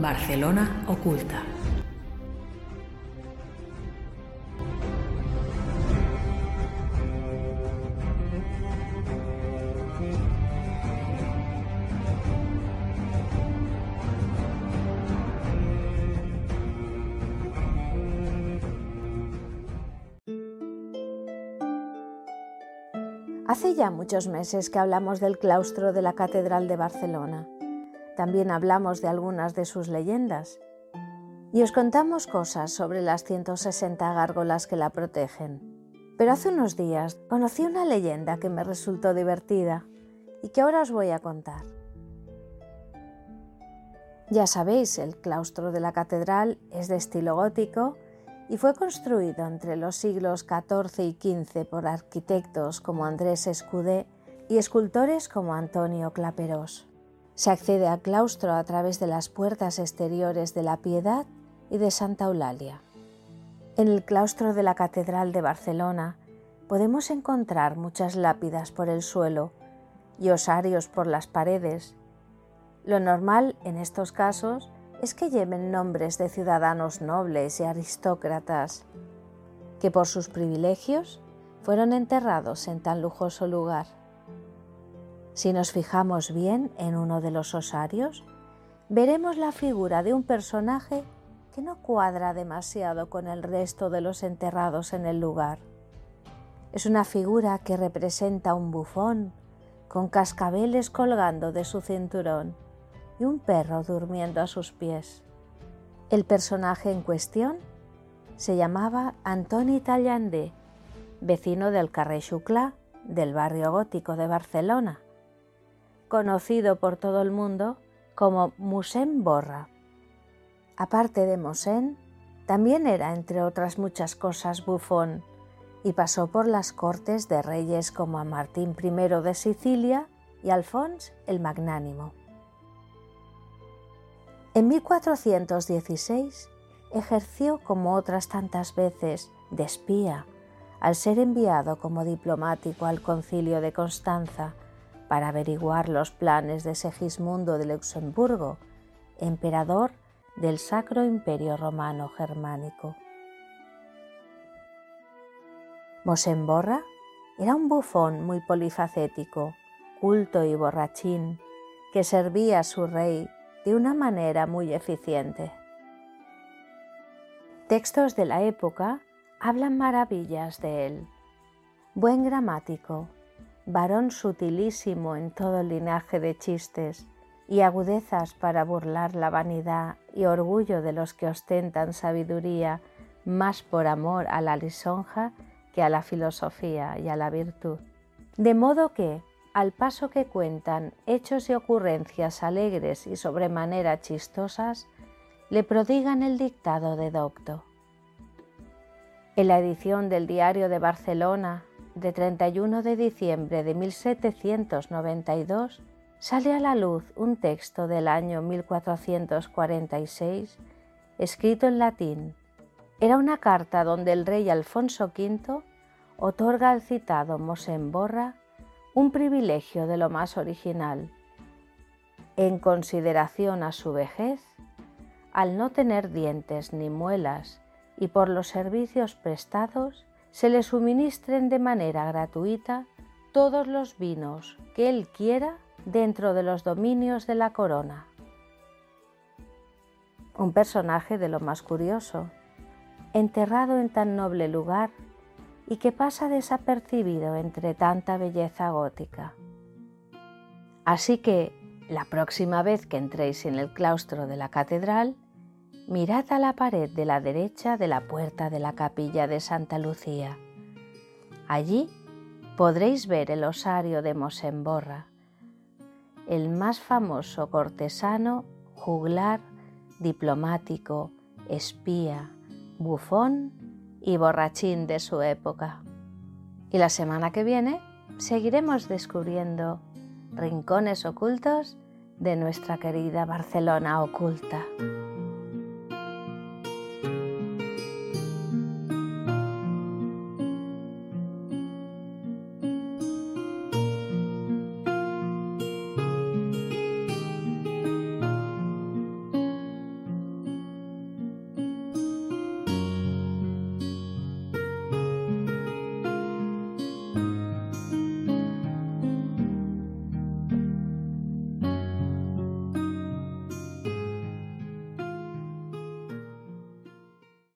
Barcelona Oculta. Hace ya muchos meses que hablamos del claustro de la Catedral de Barcelona. También hablamos de algunas de sus leyendas. Y os contamos cosas sobre las 160 gárgolas que la protegen. Pero hace unos días conocí una leyenda que me resultó divertida y que ahora os voy a contar. Ya sabéis, el claustro de la catedral es de estilo gótico y fue construido entre los siglos XIV y XV por arquitectos como Andrés Escudé y escultores como Antonio Claperós. Se accede al claustro a través de las puertas exteriores de la Piedad y de Santa Eulalia. En el claustro de la Catedral de Barcelona podemos encontrar muchas lápidas por el suelo y osarios por las paredes. Lo normal en estos casos es que lleven nombres de ciudadanos nobles y aristócratas, que por sus privilegios fueron enterrados en tan lujoso lugar. Si nos fijamos bien en uno de los osarios, veremos la figura de un personaje que no cuadra demasiado con el resto de los enterrados en el lugar. Es una figura que representa un bufón con cascabeles colgando de su cinturón y un perro durmiendo a sus pies. El personaje en cuestión se llamaba Antoni Tallandé, vecino del Carrer Xuclà, del barrio gótico de Barcelona, conocido por todo el mundo como Musén Borra. Aparte de Mosén, también era, entre otras muchas cosas, bufón y pasó por las cortes de reyes como a Martín I de Sicilia y Alfons el Magnánimo. En 1416 ejerció como otras tantas veces de espía al ser enviado como diplomático al concilio de Constanza para averiguar los planes de Segismundo de Luxemburgo, emperador del Sacro Imperio Romano Germánico. Mosemborra era un bufón muy polifacético, culto y borrachín, que servía a su rey de una manera muy eficiente. Textos de la época hablan maravillas de él. Buen gramático, varón sutilísimo en todo linaje de chistes y agudezas para burlar la vanidad y orgullo de los que ostentan sabiduría más por amor a la lisonja que a la filosofía y a la virtud. De modo que, al paso que cuentan hechos y ocurrencias alegres y sobremanera chistosas, le prodigan el dictado de docto. En la edición del Diario de Barcelona de 31 de diciembre de 1792 sale a la luz un texto del año 1446 escrito en latín. Era una carta donde el rey Alfonso V otorga al citado Mosén Borra un privilegio de lo más original. En consideración a su vejez, al no tener dientes ni muelas y por los servicios prestados, se le suministren de manera gratuita todos los vinos que él quiera dentro de los dominios de la corona. Un personaje de lo más curioso, enterrado en tan noble lugar y que pasa desapercibido entre tanta belleza gótica. Así que, la próxima vez que entréis en el claustro de la catedral, mirad a la pared de la derecha de la puerta de la capilla de Santa Lucía. Allí podréis ver el osario de Mosemborra, el más famoso cortesano, juglar, diplomático, espía, bufón y borrachín de su época. Y la semana que viene seguiremos descubriendo rincones ocultos de nuestra querida Barcelona oculta.